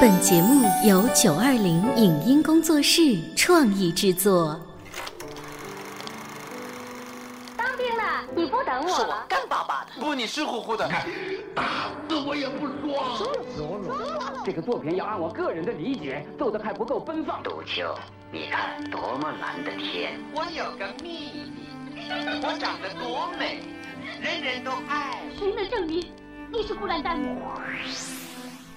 本节目由九二零影音工作室创意制作。当兵了，你不等我了？干巴巴的，不，你湿乎乎的。打死我也不说。这个作品要按我个人的理解，做的还不够奔放。杜秋，你看多么蓝的天！我有个秘密，我长得多美，人人都爱。谁能证明你是孤兰丹？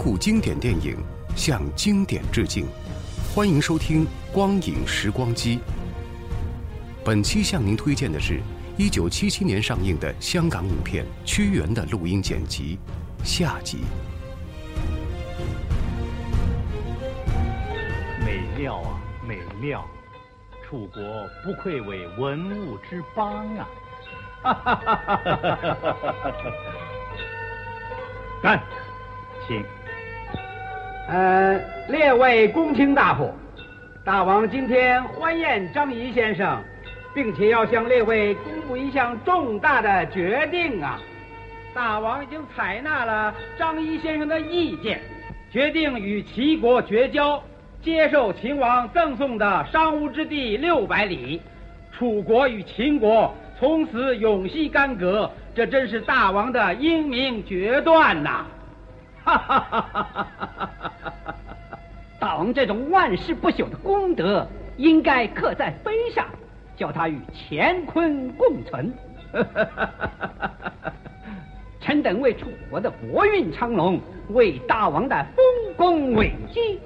顾经典电影，向经典致敬。欢迎收听《光影时光机》。本期向您推荐的是1977年上映的香港影片《屈原》的录音剪辑下集。美妙啊，美妙！楚国不愧为文物之邦啊！哈哈哈哈哈哈！干！请，呃，列位公卿大夫，大王今天欢宴张仪先生，并且要向列位公布一项重大的决定啊！大王已经采纳了张仪先生的意见，决定与齐国绝交，接受秦王赠送的商巫之地六百里，楚国与秦国从此永息干戈，这真是大王的英明决断呐！大王这种万世不朽的功德，应该刻在碑上，叫他与乾坤共存。臣等为楚国的国运昌隆，为大王的丰功伟绩，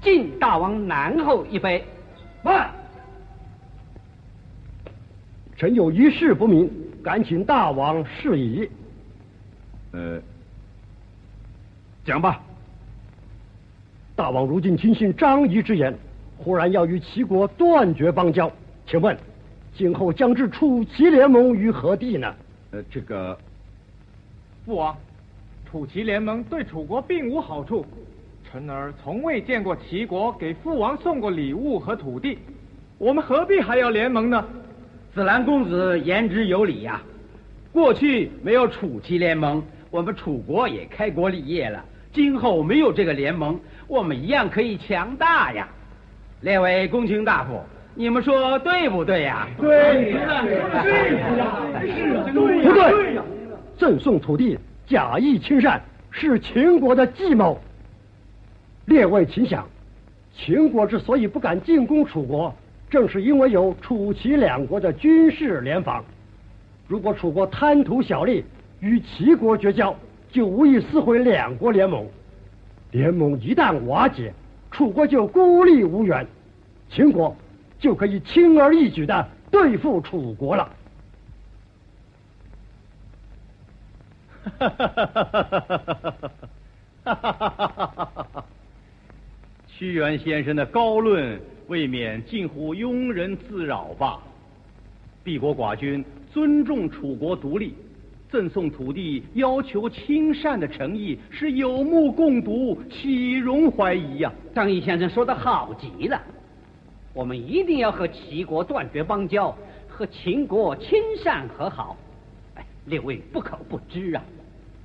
敬大王南后一杯。慢！臣有一事不明，敢请大王示疑。呃。讲吧，大王如今听信张仪之言，忽然要与齐国断绝邦交，请问今后将置楚齐联盟于何地呢？呃，这个父王，楚齐联盟对楚国并无好处，臣儿从未见过齐国给父王送过礼物和土地，我们何必还要联盟呢？子兰公子言之有理呀，过去没有楚齐联盟，我们楚国也开国立业了。今后没有这个联盟，我们一样可以强大呀！列位公卿大夫，你们说对不对呀？对呀，对呀，是对呀，不对？赠送土地，假意亲善，是秦国的计谋。列位请想，秦国之所以不敢进攻楚国，正是因为有楚齐两国的军事联防。如果楚国贪图小利，与齐国绝交。就无意撕毁两国联盟，联盟一旦瓦解，楚国就孤立无援，秦国就可以轻而易举的对付楚国了。哈哈哈哈哈哈。屈原先生的高论未免近乎庸人自扰吧？帝国寡君尊重楚国独立。赠送土地、要求亲善的诚意是有目共睹，岂容怀疑呀？张毅先生说的好极了，我们一定要和齐国断绝邦交，和秦国亲善和好。哎，列位不可不知啊，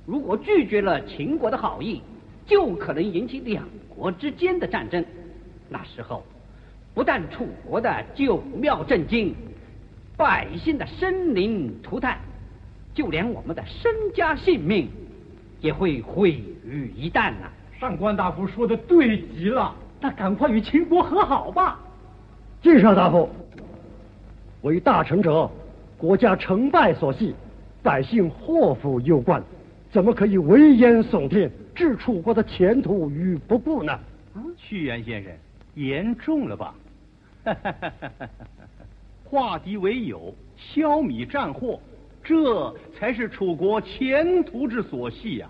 如果拒绝了秦国的好意，就可能引起两国之间的战争。那时候，不但楚国的九庙震惊，百姓的生灵涂炭。就连我们的身家性命也会毁于一旦呐！上官大夫说的对极了，那赶快与秦国和好吧。晋上大夫，为大成者，国家成败所系，百姓祸福攸关，怎么可以危言耸听，置楚国的前途于不顾呢？屈原先生，言重了吧？化敌为友，消弭战祸。这才是楚国前途之所系呀！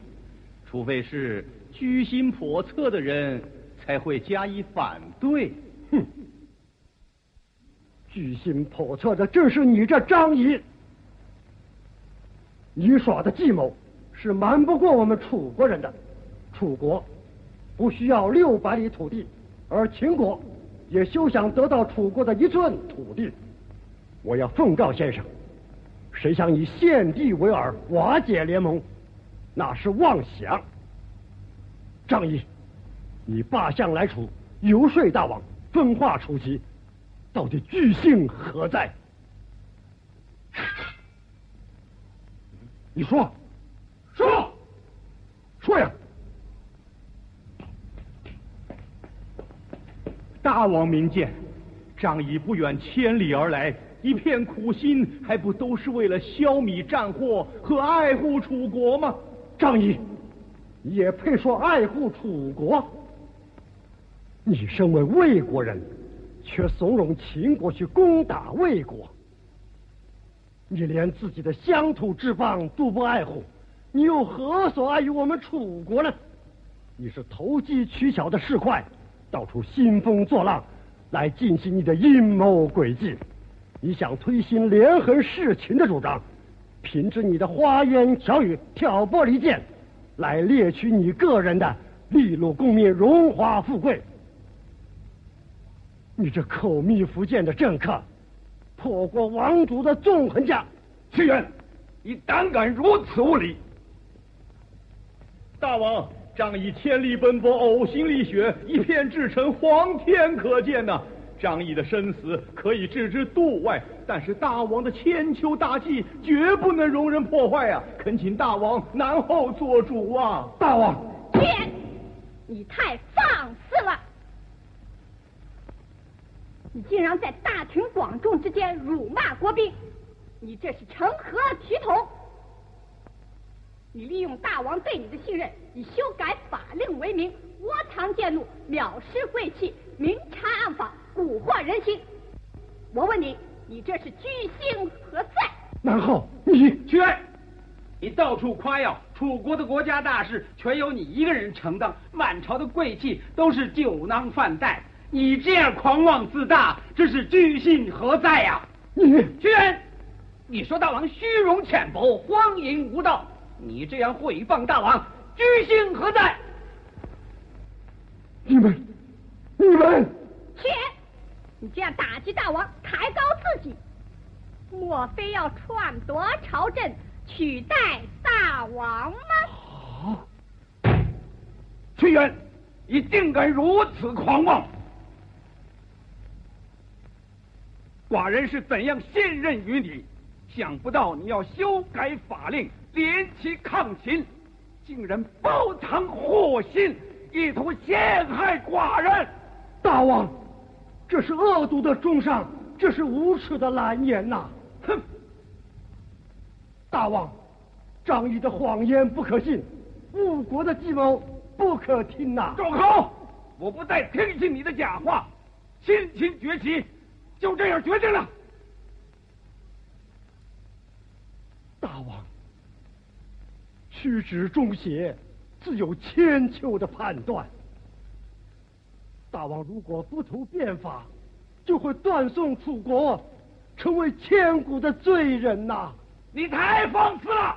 除非是居心叵测的人，才会加以反对。哼，居心叵测的正是你这张仪，你耍的计谋是瞒不过我们楚国人的。楚国不需要六百里土地，而秦国也休想得到楚国的一寸土地。我要奉告先生，谁想以献帝为饵瓦解联盟，那是妄想。张仪，你罢相来楚，游说大王，分化楚籍，到底居心何在？你说，说，说呀！大王明鉴，张仪不远千里而来，一片苦心，还不都是为了消弭战祸和爱护楚国吗？张仪，也配说爱护楚国？你身为魏国人，却怂恿秦国去攻打魏国，你连自己的乡土之邦都不爱护，你又何所爱于我们楚国呢？你是投机取巧的市侩。到处兴风作浪，来进行你的阴谋诡计。你想推行连横弑秦的主张，凭着你的花言巧语、挑拨离间，来猎取你个人的利禄功名、荣华富贵。你这口蜜腹剑的政客，破国亡族的纵横家，屈原，你胆敢如此无礼！大王。仗义千里奔波，呕心沥血，一片至诚，皇天可见呐！张仪的生死可以置之度外，但是大王的千秋大计绝不能容人破坏啊！恳请大王南后做主啊！大王，天，你太放肆了！你竟然在大庭广众之间辱骂国宾，你这是成何体统？你利用大王对你的信任，以修改法令为名，窝藏奸怒，藐视贵气，明察暗访，蛊惑人心。我问你，你这是居心何在？南浩，你屈爱，你到处夸耀楚国的国家大事，全由你一个人承担，满朝的贵气都是酒囊饭袋。你这样狂妄自大，这是居心何在呀？你屈原，你说大王虚荣浅薄，荒淫无道。你这样毁谤大王，居心何在？你们，你们，切！你这样打击大王，抬高自己，莫非要篡夺朝政，取代大王吗？好，屈原，你竟敢如此狂妄！寡人是怎样信任于你？想不到你要修改法令。联起抗秦，竟然包藏祸心，意图陷害寡人。大王，这是恶毒的中伤，这是无耻的蓝言呐！哼！大王，张仪的谎言不可信，误国的计谋不可听呐！住口！我不再听信你的假话。亲秦崛起，就这样决定了。大王。屈指中邪，自有千秋的判断。大王如果不图变法，就会断送楚国，成为千古的罪人呐！你太放肆了！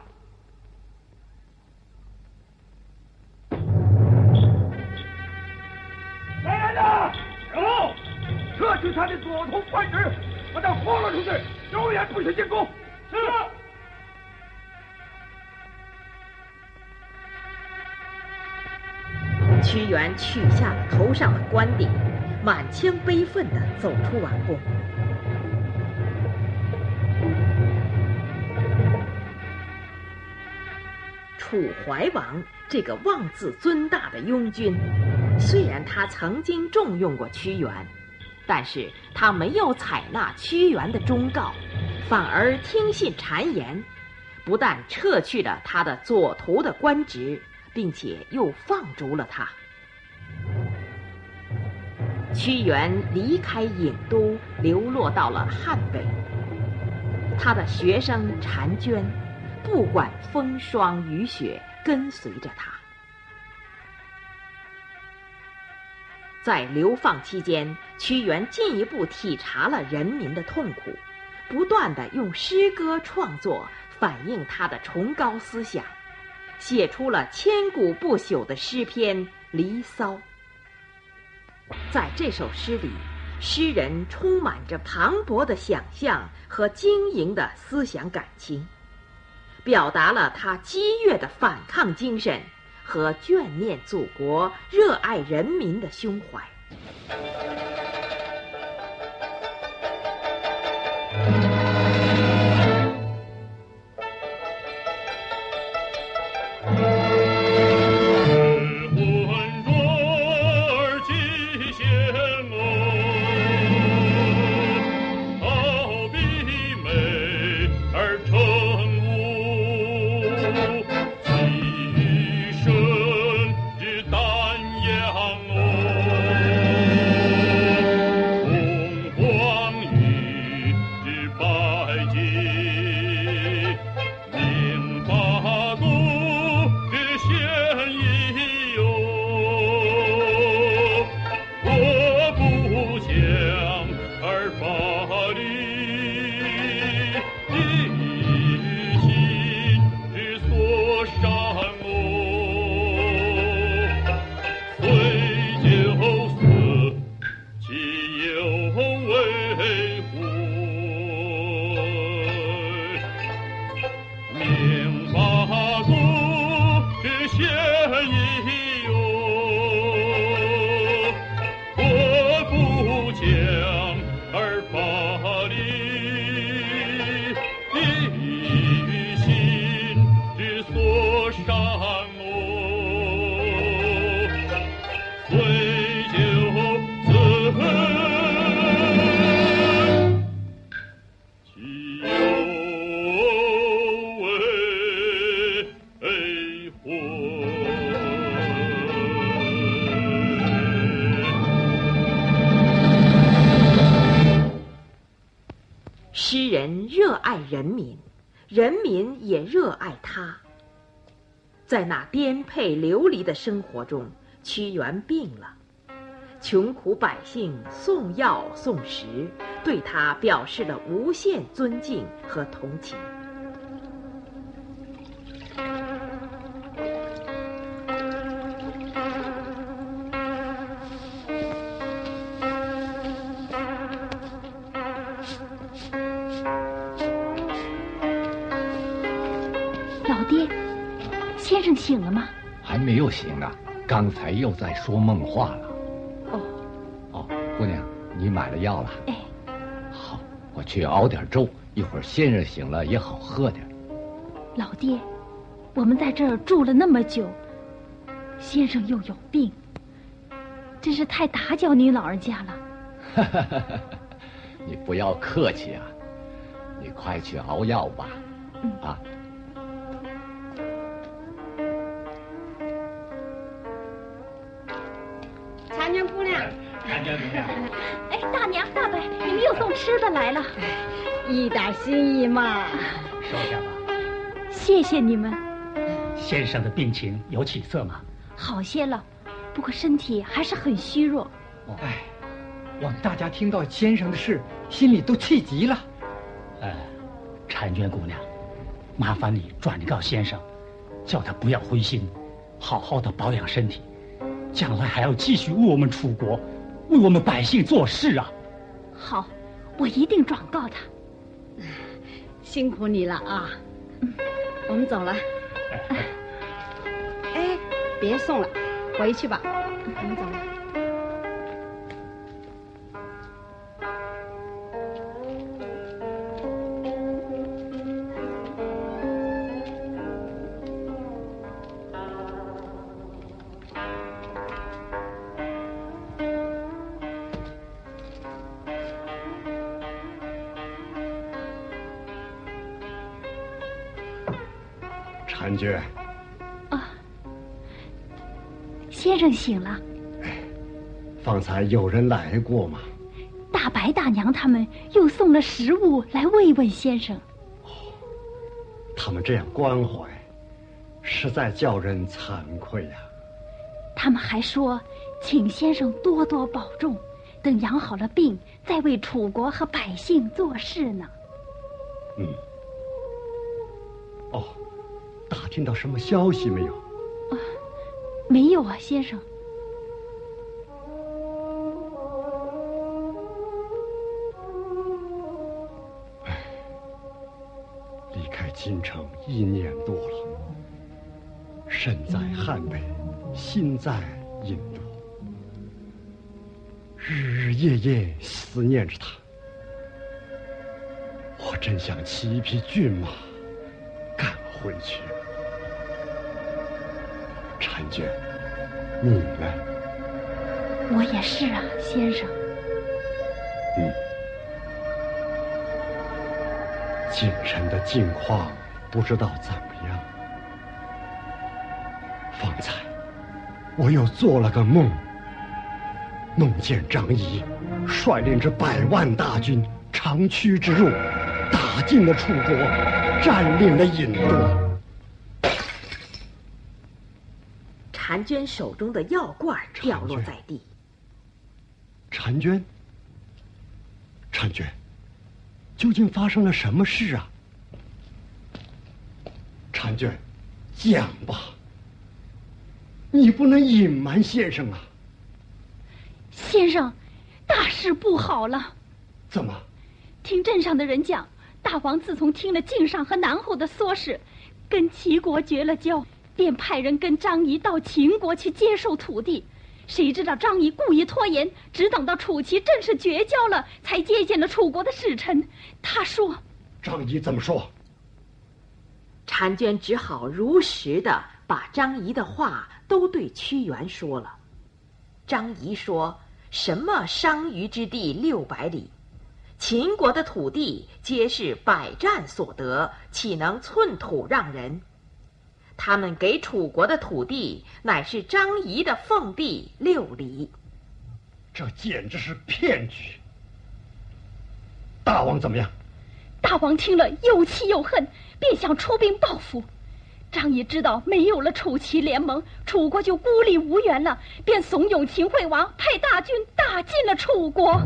来人呐！有，撤去他的左头官职，把他轰了出去，永远不许进宫。屈原取下了头上的冠顶，满腔悲愤地走出王宫。楚怀王这个妄自尊大的庸君，虽然他曾经重用过屈原，但是他没有采纳屈原的忠告，反而听信谗言，不但撤去了他的左徒的官职，并且又放逐了他。屈原离开郢都流落到了汉北。他的学生婵娟不管风霜雨雪跟随着他。在流放期间屈原进一步体察了人民的痛苦不断地用诗歌创作反映他的崇高思想写出了千古不朽的诗篇离骚。在这首诗里，诗人充满着磅礴的想象和晶莹的思想感情，表达了他激越的反抗精神和眷念祖国、热爱人民的胸怀。人民也热爱他。在那颠沛流离的生活中，屈原病了，穷苦百姓送药送食，对他表示了无限尊敬和同情。先生醒了吗？还没有醒呢，刚才又在说梦话了。哦，哦，姑娘，你买了药了？哎，好，我去熬点粥，一会儿先生醒了也好喝点。老爹，我们在这儿住了那么久，先生又有病，真是太打搅您老人家了。你不要客气啊，你快去熬药吧。嗯、啊。娘，婵娟姑娘，哎，大娘、大伯，你们又送吃的来了，一点心意嘛。收下吧。谢谢你们。先生的病情有起色吗？好些了，不过身体还是很虚弱。哎，我们大家听到先生的事，心里都气急了。呃，婵娟姑娘，麻烦你转告先生，叫他不要灰心，好好的保养身体。将来还要继续为我们楚国，为我们百姓做事啊！好，我一定转告他。辛苦你了啊！嗯，我们走了。哎，别送了，回去吧。我们走了。醒了。方才有人来过吗？大白大娘他们又送了食物来慰问先生。哦，他们这样关怀，实在叫人惭愧呀、他们还说，请先生多多保重，等养好了病，再为楚国和百姓做事呢。嗯。哦，打听到什么消息没有？没有啊，先生。离开京城一年多了，身在汉北，心在印度，日日夜夜思念着他。我真想骑一匹骏马赶回去。婵娟，你呢？我也是啊，先生。嗯。京城的境况不知道怎么样。方才我又做了个梦，梦见张仪率领着百万大军长驱直入，打进了楚国，占领了郢都。婵娟手中的药罐掉落在地。婵娟，婵娟。究竟发生了什么事啊？婵娟，讲吧。你不能隐瞒先生啊。先生，大事不好了。怎么？听镇上的人讲，大王自从听了晋上和南后的唆使，跟齐国绝了交，便派人跟张仪到秦国去接受土地。谁知道张仪故意拖延，只等到楚齐正式绝交了，才接见了楚国的使臣。他说：“张仪怎么说？”婵娟只好如实的把张仪的话都对屈原说了。张仪说：“什么商於之地六百里，秦国的土地皆是百战所得，岂能寸土让人？”他们给楚国的土地乃是张仪的奉地六里，这简直是骗局。大王怎么样？大王听了又气又恨，便想出兵报复。张仪知道没有了楚齐联盟，楚国就孤立无援了，便怂恿秦惠王派大军打进了楚国。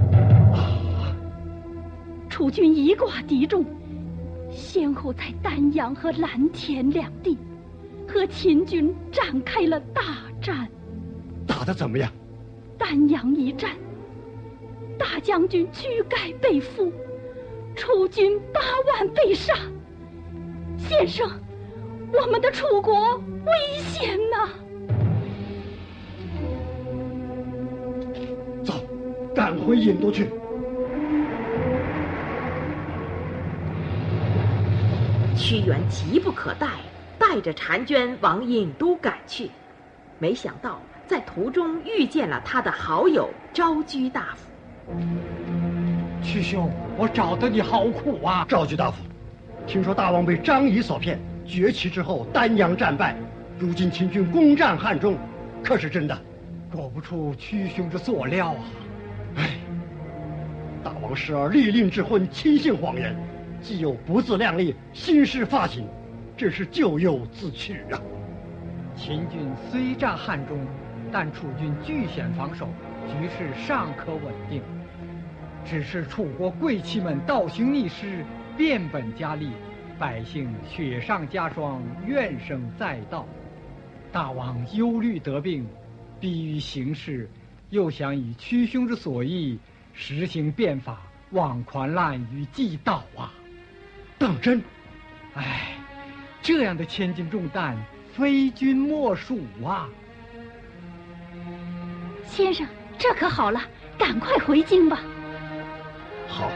楚军一挂敌众，先后在丹阳和蓝田两地。和秦军展开了大战，打得怎么样？丹阳一战，大将军躯盖被俘，楚军八万被杀。先生，我们的楚国危险呐！走，赶回郢都去。屈原急不可待。带着婵娟往郢都赶去，没想到在途中遇见了他的好友昭居大夫。屈兄，我找的你好苦啊！昭居大夫，听说大王被张仪所骗，崛起之后丹阳战败，如今秦军攻占汉中，可是真的？果不出屈兄之所料啊！唉，大王时而立令智昏，轻信谎言，既有不自量力，心失发起。这是咎由自取啊！秦军虽占汉中，但楚军据险防守，局势尚可稳定。只是楚国贵戚们倒行逆施，变本加厉，百姓雪上加霜，怨声载道。大王忧虑得病，逼于形势，又想以屈兄之所意，实行变法，望狂滥于既道啊！当真？唉。这样的千斤重担，非君莫属啊！先生，这可好了，赶快回京吧。好，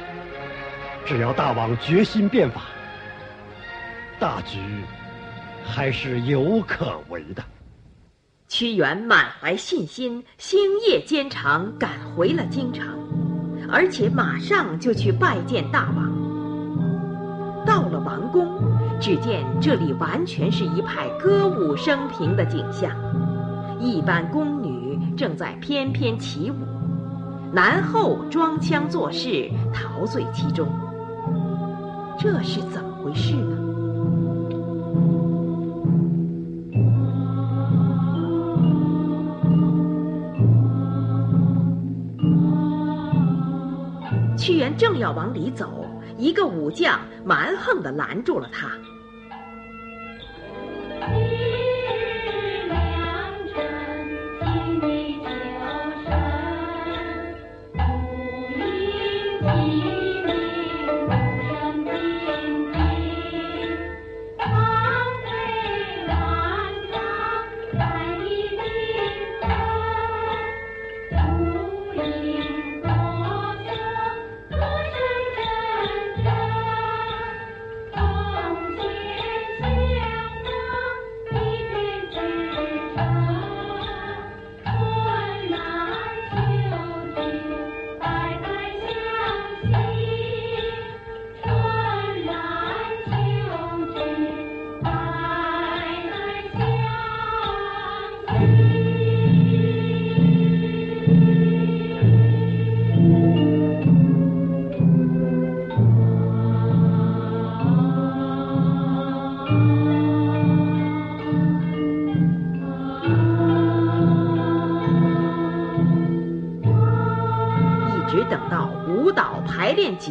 只要大王决心变法，大局还是有可为的。屈原满怀信心，星夜兼程赶回了京城，而且马上就去拜见大王。到了王宫。只见这里完全是一派歌舞升平的景象，一般宫女正在翩翩起舞，男后装腔作势，陶醉其中。这是怎么回事呢？屈原正要往里走，一个武将蛮横的拦住了他。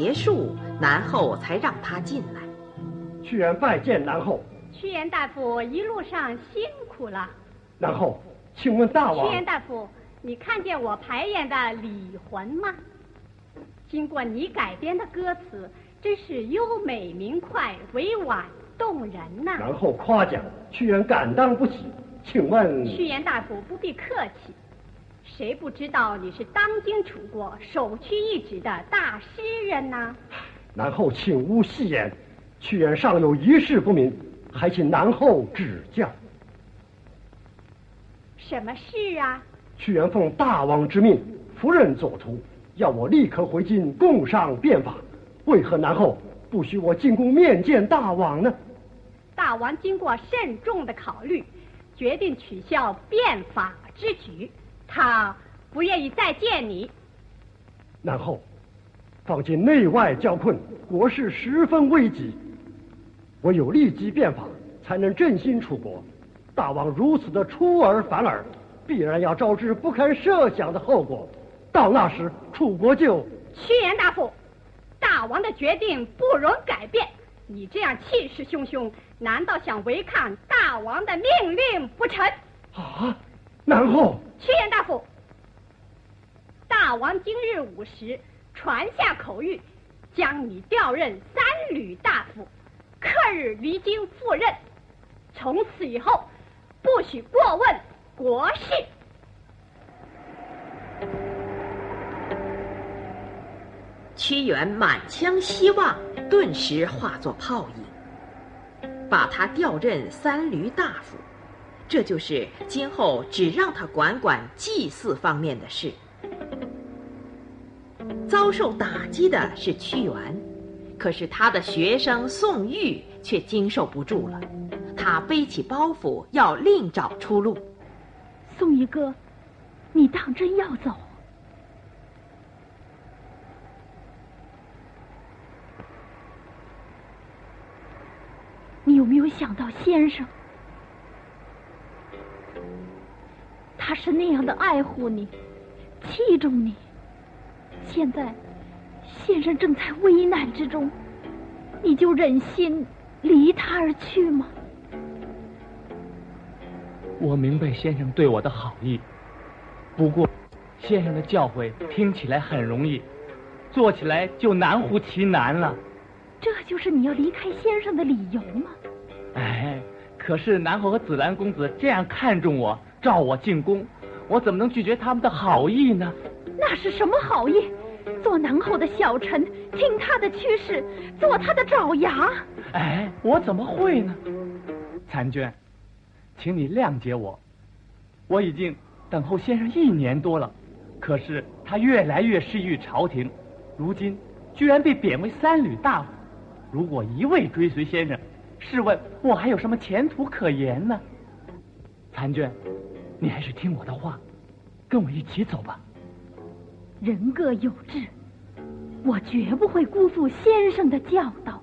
结束，南后才让他进来。屈原拜见南后。屈原大夫一路上辛苦了。南后，请问大王。屈原大夫，你看见我排演的《李魂》吗？经过你改编的歌词，真是优美明快、委婉动人呐。南后夸奖，屈原敢当不起。请问。屈原大夫不必客气。谁不知道你是当今楚国首屈一指的大诗人呢？南后，请勿戏言。屈原尚有一事不明，还请南后指教。什么事啊？屈原奉大王之命，夫人左徒，要我立刻回京共商变法。为何南后不许我进宫面见大王呢？大王经过慎重的考虑，决定取消变法之举。他不愿意再见你。然后，方今内外交困，国事十分危急，唯有立即变法，才能振兴楚国。大王如此的出尔反尔，必然要招致不堪设想的后果。到那时，楚国就……屈原大夫，大王的决定不容改变。你这样气势汹汹，难道想违抗大王的命令不成？啊！然后，屈原大夫，大王今日午时传下口谕，将你调任三旅大夫，刻日离京赴任。从此以后，不许过问国事。屈原满腔希望顿时化作泡影，把他调任三闾大夫。这就是今后只让他管管祭祀方面的事。遭受打击的是屈原，可是他的学生宋玉却经受不住了，他背起包袱要另找出路。宋玉哥，你当真要走？你有没有想到先生？他是那样的爱护你，器重你。现在，先生正在危难之中，你就忍心离他而去吗？我明白先生对我的好意，不过，先生的教诲听起来很容易，做起来就难乎其难了。这就是你要离开先生的理由吗？哎，可是南侯和紫兰公子这样看重我。召我进宫，我怎么能拒绝他们的好意呢？那是什么好意？做南后的小臣，听他的驱使，做他的爪牙。哎，我怎么会呢？残娟，请你谅解我。我已经等候先生一年多了，可是他越来越失于朝廷，如今居然被贬为三旅大夫。如果一味追随先生，试问我还有什么前途可言呢？残娟。你还是听我的话，跟我一起走吧。人各有志，我绝不会辜负先生的教导。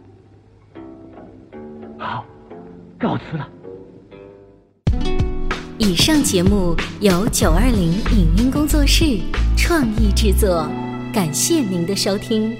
好，告辞了。以上节目由九二零影音工作室创意制作。感谢您的收听。